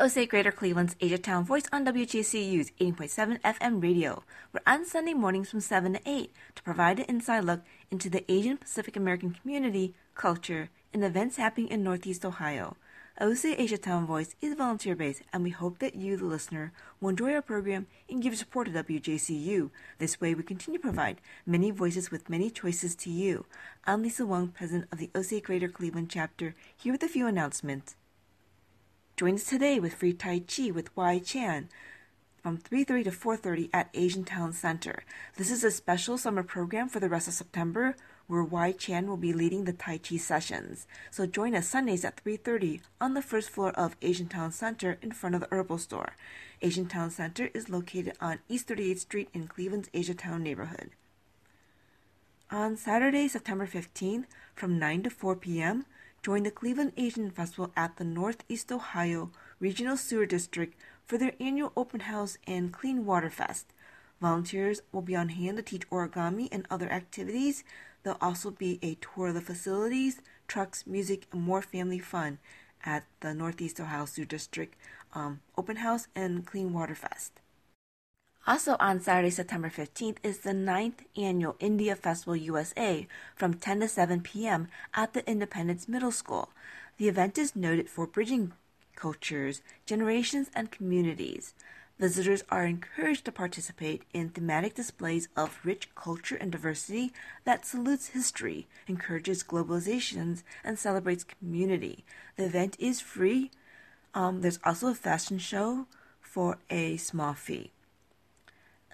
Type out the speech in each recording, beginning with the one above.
OCA Greater Cleveland's Asiatown Voice on WJCU's 80.7 FM radio. We're on Sunday mornings from 7 to 8 to provide an inside look into the Asian Pacific American community, culture, and events happening in Northeast Ohio. OCA Asiatown Voice is volunteer based, and we hope that you, the listener, will enjoy our program and give support to WJCU. This way, we continue to provide many voices with many choices to you. I'm Lisa Wong, president of the OCA Greater Cleveland chapter, here with a few announcements. Join us today with Free Tai Chi with Y Chan from 3:30 to 4:30 at Asian Town Center. This is a special summer program for the rest of September where Y Chan will be leading the Tai Chi sessions. So join us Sundays at 3:30 on the first floor of Asian Town Center in front of the herbal store. Asian Town Center is located on East 38th Street in Cleveland's Asiatown neighborhood. On Saturday, September 15th from 9 to 4 p.m., join the Cleveland Asian Festival at the Northeast Ohio Regional Sewer District for their annual open house and Clean Water Fest. Volunteers will be on hand to teach origami and other activities. There'll also be a tour of the facilities, trucks, music, and more family fun at the Northeast Ohio Sewer District um, Open House and Clean Water Fest. Also on Saturday, September 15th is the 9th annual India Festival USA from 10 to 7 p.m. at the Independence Middle School. The event is noted for bridging cultures, generations, and communities. Visitors are encouraged to participate in thematic displays of rich culture and diversity that salutes history, encourages globalizations, and celebrates community. The event is free. Um, there's also a fashion show for a small fee.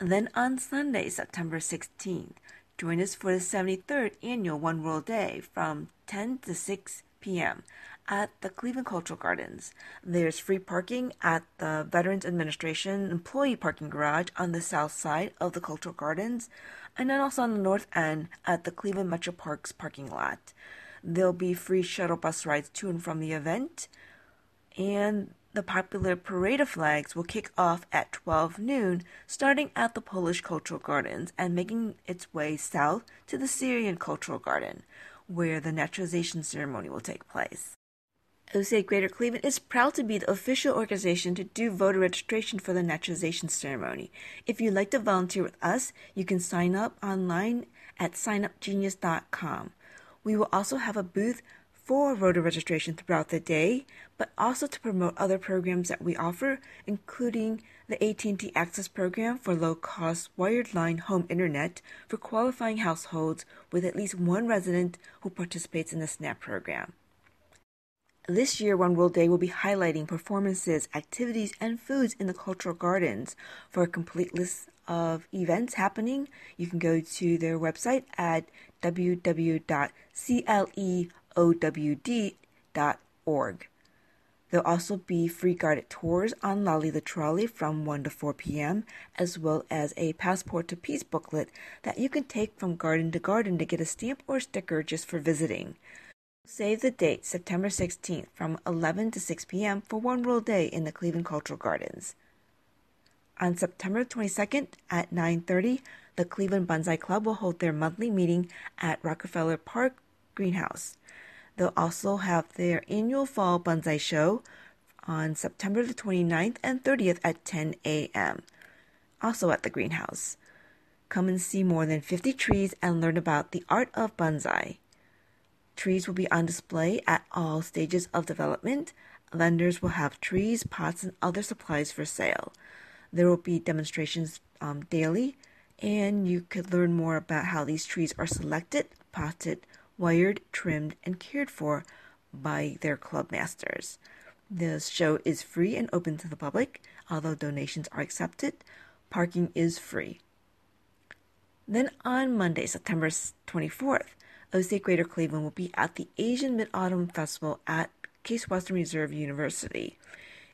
Then on Sunday, September 16th, join us for the 73rd annual One World Day from 10 to 6 p.m. at the Cleveland Cultural Gardens. There's free parking at the Veterans Administration employee parking garage on the south side of the Cultural Gardens, and then also on the north end at the Cleveland Metro Parks parking lot. There'll be free shuttle bus rides to and from the event, and the popular Parade of Flags will kick off at 12 noon, starting at the Polish Cultural Gardens and making its way south to the Syrian Cultural Garden, where the naturalization ceremony will take place. OCA Greater Cleveland is proud to be the official organization to do voter registration for the naturalization ceremony. If you'd like to volunteer with us, you can sign up online at signupgenius.com. We will also have a booth for voter registration throughout the day, but also to promote other programs that we offer, including the AT&T Access program for low-cost wired line home internet for qualifying households with at least one resident who participates in the SNAP program. This year, One World Day will be highlighting performances, activities, and foods in the cultural gardens. For a complete list of events happening, you can go to their website at www.cle owd.org. There'll also be free guided tours on Lolly the Trolley from 1 to 4 p.m., as well as a Passport to Peace booklet that you can take from garden to garden to get a stamp or sticker just for visiting. Save the date, September 16th, from 11 to 6 p.m. for One World Day in the Cleveland Cultural Gardens. On September 22nd at 9:30, the Cleveland Bonsai Club will hold their monthly meeting at Rockefeller Park Greenhouse. They'll also have their annual Fall Bonsai Show on September the 29th and 30th at 10 a.m., also at the greenhouse. Come and see more than 50 trees and learn about the art of bonsai. Trees will be on display at all stages of development. Vendors will have trees, pots, and other supplies for sale. There will be demonstrations um, daily, and you could learn more about how these trees are selected, potted, wired, trimmed, and cared for by their club masters. The show is free and open to the public, although donations are accepted. Parking is free. Then on Monday, September 24th, OC Greater Cleveland will be at the Asian Mid Autumn Festival at Case Western Reserve University.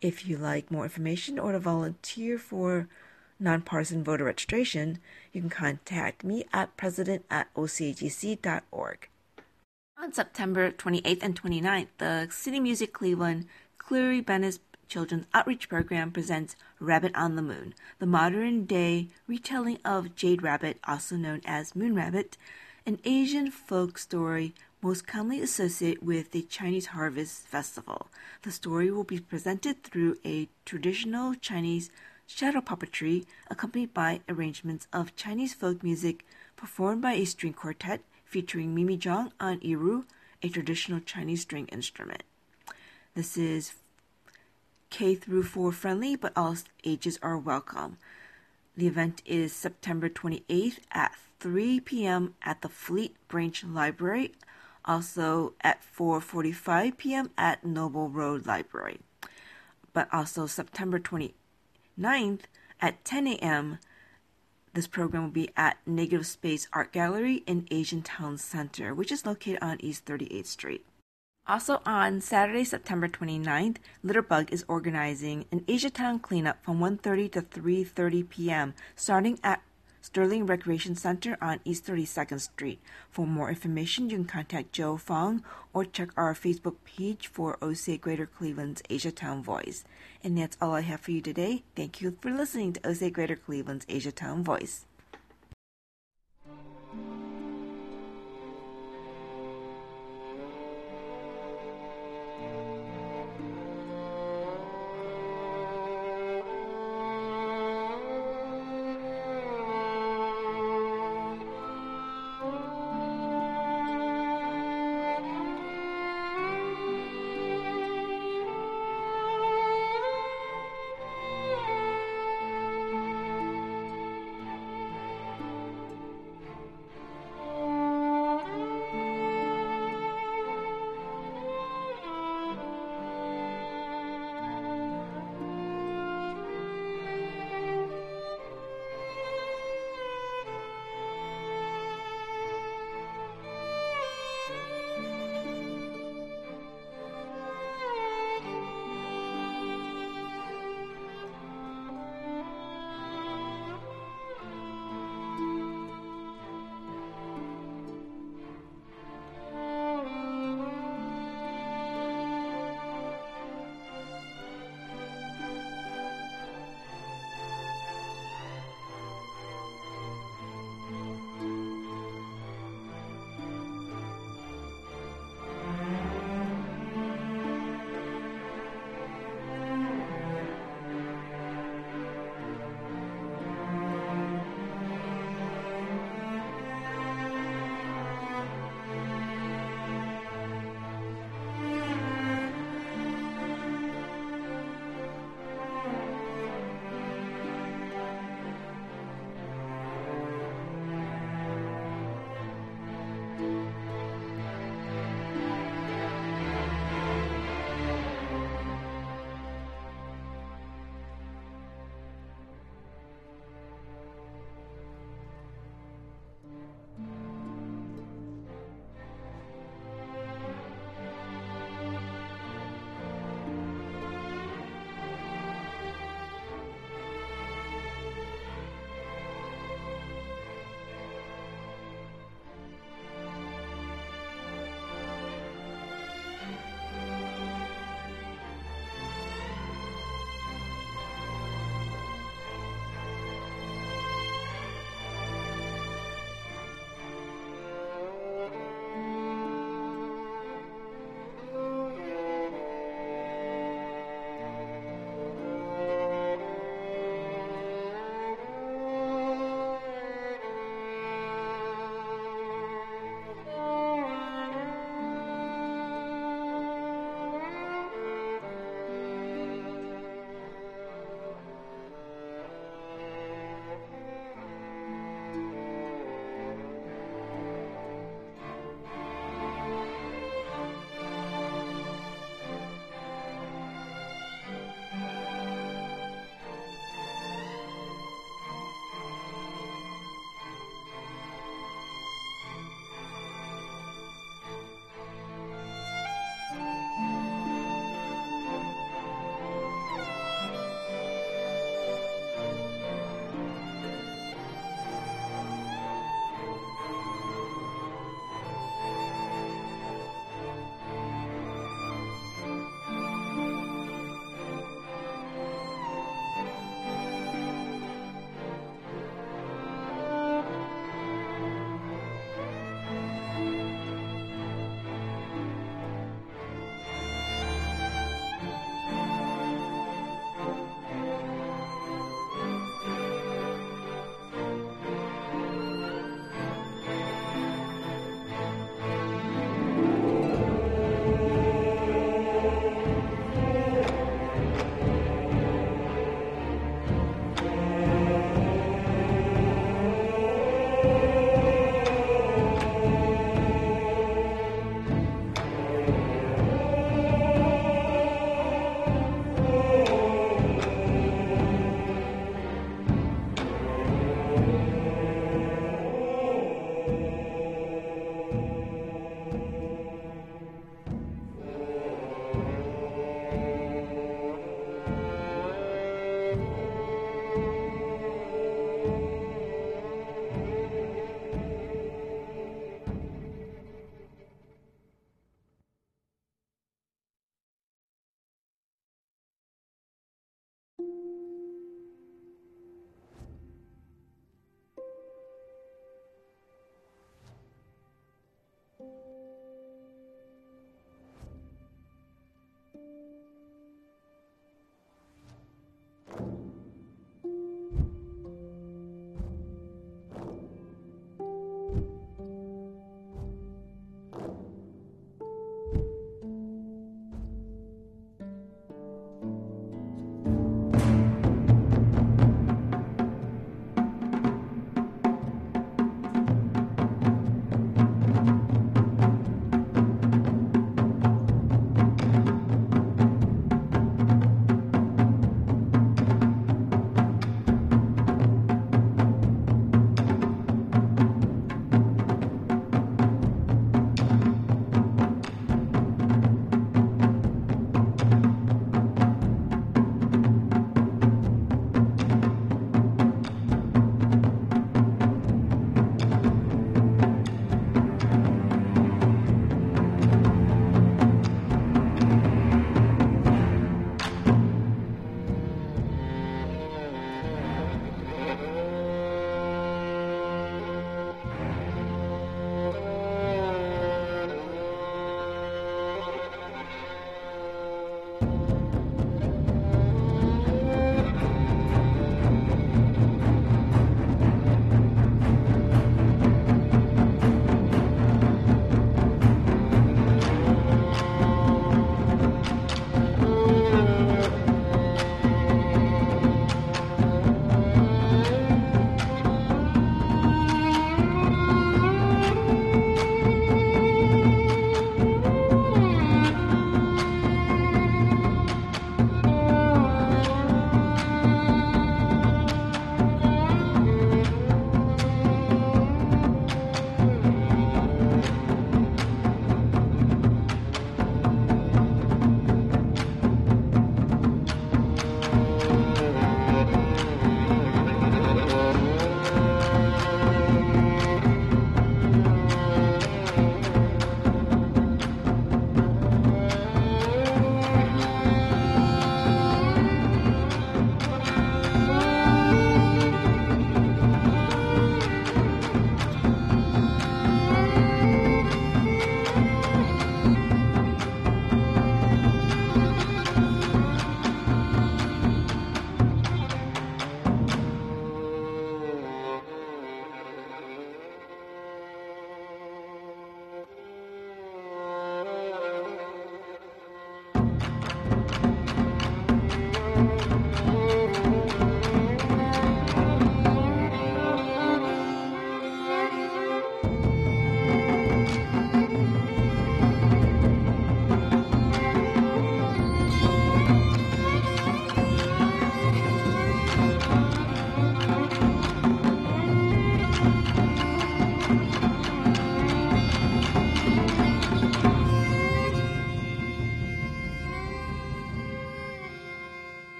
If you like more information or to volunteer for nonpartisan voter registration, you can contact me at president at ocagc.org. On September 28th and 29th, the City Music Cleveland Cleary Bennis Children's Outreach Program presents Rabbit on the Moon, the modern day retelling of Jade Rabbit, also known as Moon Rabbit, an Asian folk story most commonly associated with the Chinese Harvest Festival. The story will be presented through a traditional Chinese shadow puppetry accompanied by arrangements of Chinese folk music performed by a string quartet featuring Mimi Zhang on erhu, a traditional Chinese string instrument. This is K through 4 friendly, but all ages are welcome. The event is September 28th at 3 p.m. at the Fleet Branch Library, also at 4:45 p.m. at Noble Road Library. But also September 29th at 10 a.m. This program will be at Negative Space Art Gallery in Asian Town Center, which is located on East 38th Street. Also on Saturday, September 29th, Litterbug is organizing an Asiatown cleanup from 1:30 to 3:30 p.m. starting at Sterling Recreation Center on East 32nd Street. For more information, you can contact Joe Fong or check our Facebook page for OCA Greater Cleveland's Asiatown Voice. And that's all I have for you today. Thank you for listening to OCA Greater Cleveland's Asiatown Voice.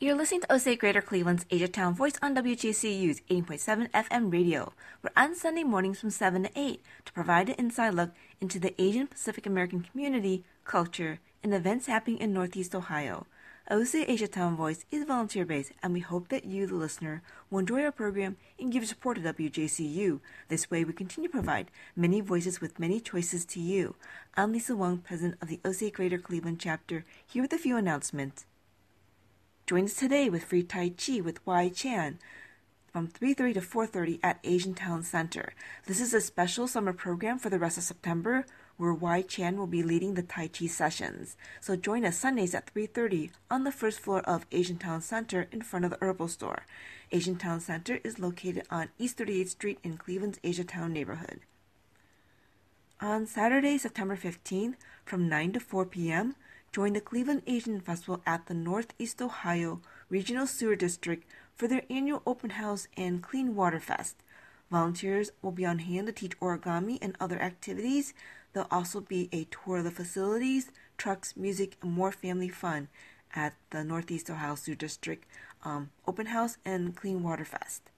You're listening to OCA Greater Cleveland's Asiatown Voice on WJCU's 80.7 FM radio. We're on Sunday mornings from 7 to 8 to provide an inside look into the Asian Pacific American community, culture, and events happening in Northeast Ohio. OCA Asiatown Voice is volunteer based, and we hope that you, the listener, will enjoy our program and give support to WJCU. This way, we continue to provide many voices with many choices to you. I'm Lisa Wong, president of the OCA Greater Cleveland chapter, here with a few announcements. Join us today with Free Tai Chi with Y Chan from 3:30 to 4:30 at Asian Town Center. This is a special summer program for the rest of September where Y Chan will be leading the Tai Chi sessions. So join us Sundays at 3:30 on the first floor of Asian Town Center in front of the herbal store. Asian Town Center is located on East 38th Street in Cleveland's Asiatown neighborhood. On Saturday, September 15th from 9 to 4 p.m., join the Cleveland Asian Festival at the Northeast Ohio Regional Sewer District for their annual open house and Clean Water Fest. Volunteers will be on hand to teach origami and other activities. There'll also be a tour of the facilities, trucks, music, and more family fun at the Northeast Ohio Sewer District um, Open House and Clean Water Fest.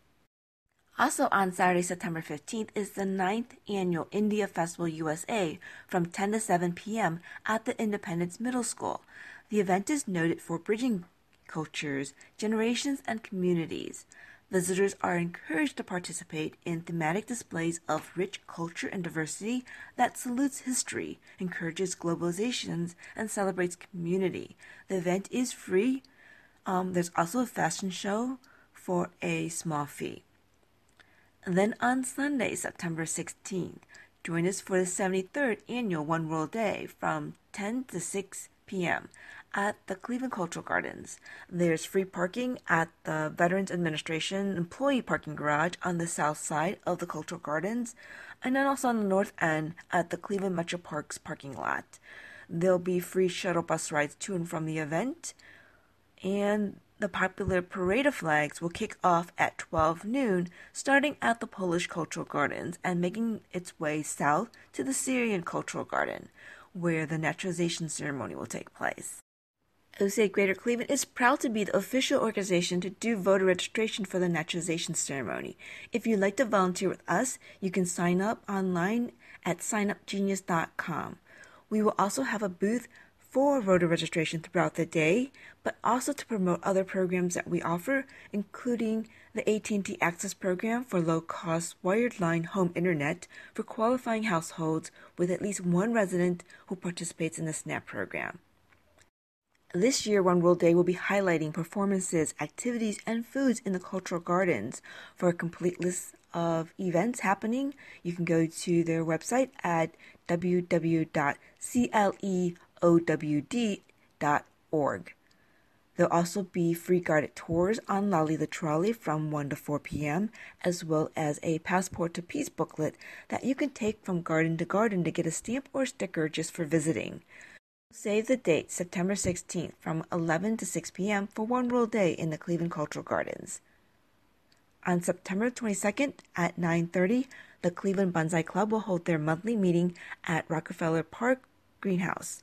Also on Saturday, September 15th is the 9th annual India Festival USA from 10 to 7 p.m. at the Independence Middle School. The event is noted for bridging cultures, generations, and communities. Visitors are encouraged to participate in thematic displays of rich culture and diversity that salutes history, encourages globalizations, and celebrates community. The event is free. Um, there's also a fashion show for a small fee. Then on Sunday, September 16th, join us for the 73rd annual One World Day from 10 to 6 p.m. at the Cleveland Cultural Gardens. There's free parking at the Veterans Administration employee parking garage on the south side of the Cultural Gardens, and then also on the north end at the Cleveland Metro Parks parking lot. There'll be free shuttle bus rides to and from the event, and the popular Parade of Flags will kick off at 12 noon, starting at the Polish Cultural Gardens and making its way south to the Syrian Cultural Garden, where the naturalization ceremony will take place. OCA Greater Cleveland is proud to be the official organization to do voter registration for the naturalization ceremony. If you'd like to volunteer with us, you can sign up online at signupgenius.com. We will also have a booth for voter registration throughout the day, but also to promote other programs that we offer, including the AT&T Access program for low-cost wired line home internet for qualifying households with at least one resident who participates in the SNAP program. This year, One World Day will be highlighting performances, activities, and foods in the cultural gardens. For a complete list of events happening, you can go to their website at www.cle owd.org. There'll also be free guided tours on Lolly the Trolley from 1 to 4 p.m., as well as a Passport to Peace booklet that you can take from garden to garden to get a stamp or sticker just for visiting. Save the date, September 16th, from 11 to 6 p.m. for One World Day in the Cleveland Cultural Gardens. On September 22nd at 9:30, the Cleveland Bonsai Club will hold their monthly meeting at Rockefeller Park Greenhouse.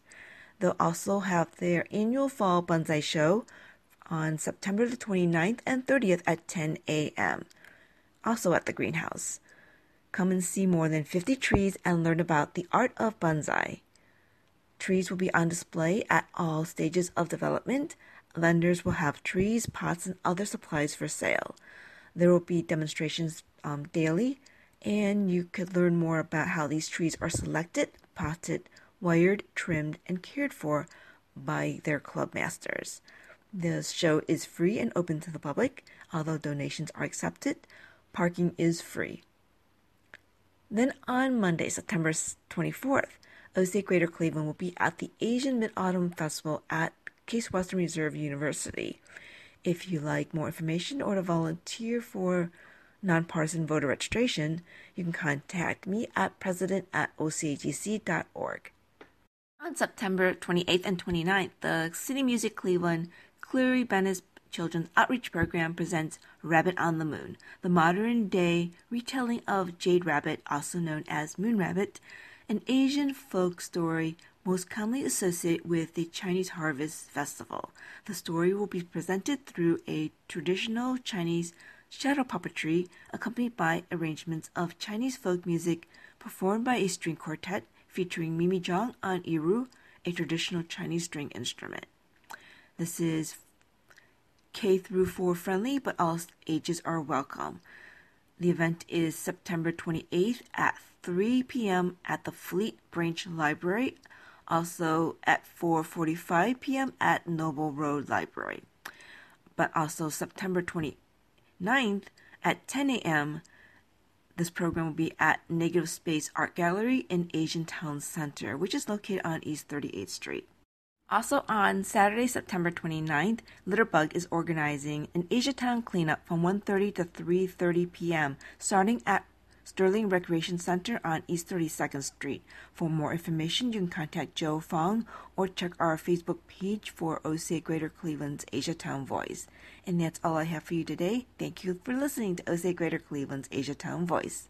They'll also have their annual Fall Bonsai Show on September the 29th and 30th at 10 a.m., also at the greenhouse. Come and see more than 50 trees and learn about the art of bonsai. Trees will be on display at all stages of development. Lenders will have trees, pots, and other supplies for sale. There will be demonstrations um, daily, and you could learn more about how these trees are selected, potted, wired, trimmed, and cared for by their club masters. The show is free and open to the public, although donations are accepted. Parking is free. Then on Monday, September 24th, OC Greater Cleveland will be at the Asian Mid Autumn Festival at Case Western Reserve University. If you like more information or to volunteer for nonpartisan voter registration, you can contact me at president at ocagc.org. On September 28th and 29th, the City Music Cleveland Cleary Bennis Children's Outreach Program presents Rabbit on the Moon, the modern day retelling of Jade Rabbit, also known as Moon Rabbit, an Asian folk story most commonly associated with the Chinese Harvest Festival. The story will be presented through a traditional Chinese shadow puppetry accompanied by arrangements of Chinese folk music performed by a string quartet featuring Mimi Zhang on erhu, a traditional Chinese string instrument. This is K through 4 friendly, but all ages are welcome. The event is September 28th at 3 p.m. at the Fleet Branch Library, also at 4:45 p.m. at Noble Road Library. But also September 29th at 10 a.m. This program will be at Negative Space Art Gallery in Asian Town Center, which is located on East 38th Street. Also on Saturday, September 29th, Litterbug is organizing an Asiatown cleanup from 1:30 to 3:30 p.m. starting at Sterling Recreation Center on East 32nd Street. For more information, you can contact Joe Fong or check our Facebook page for OCA Greater Cleveland's Asiatown Voice. And that's all I have for you today. Thank you for listening to OCA Greater Cleveland's Asiatown Voice.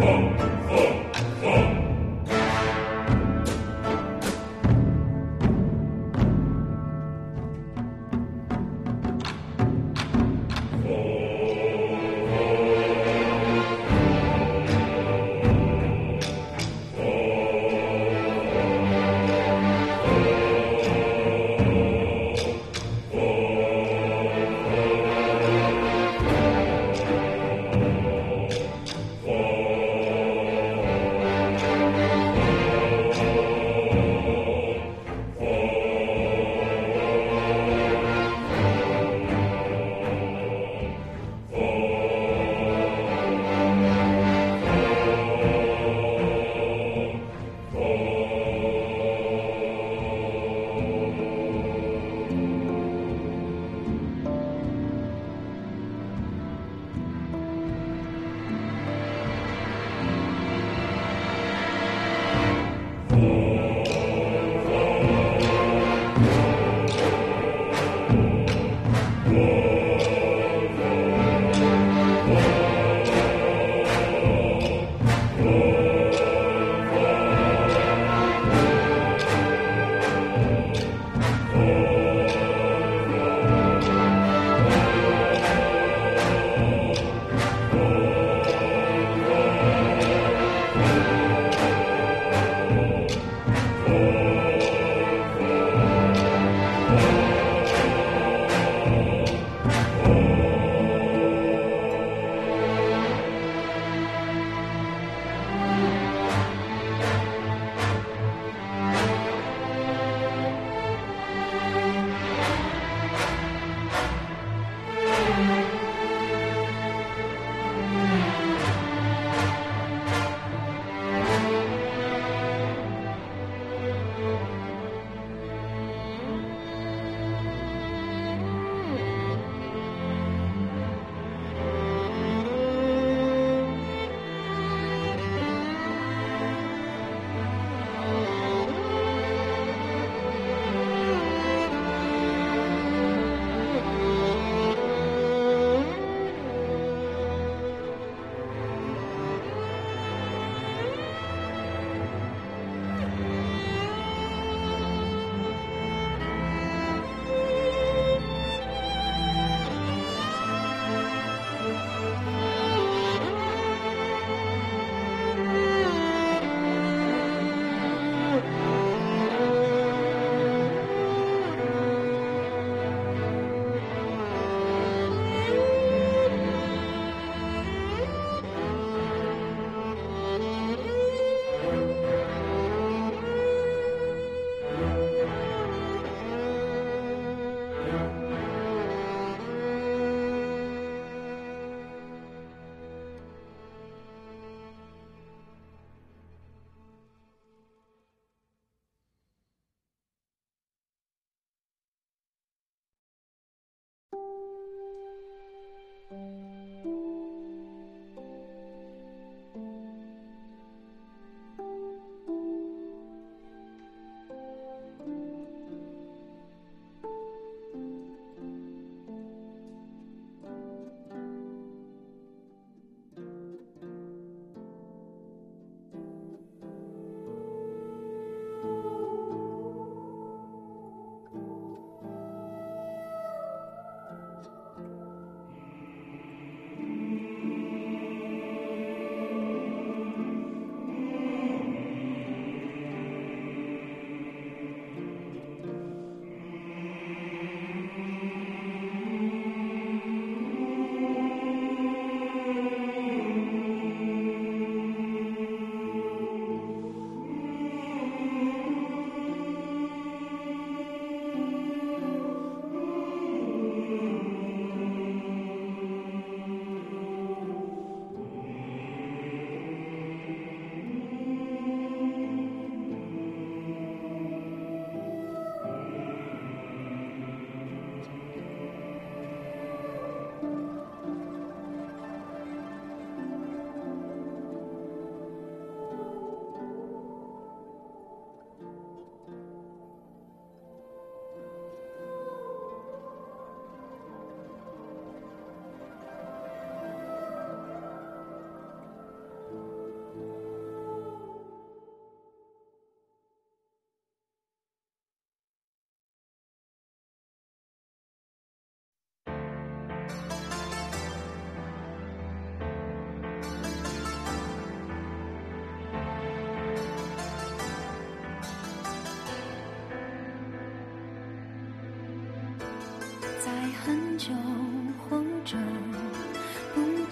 Bom.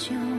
久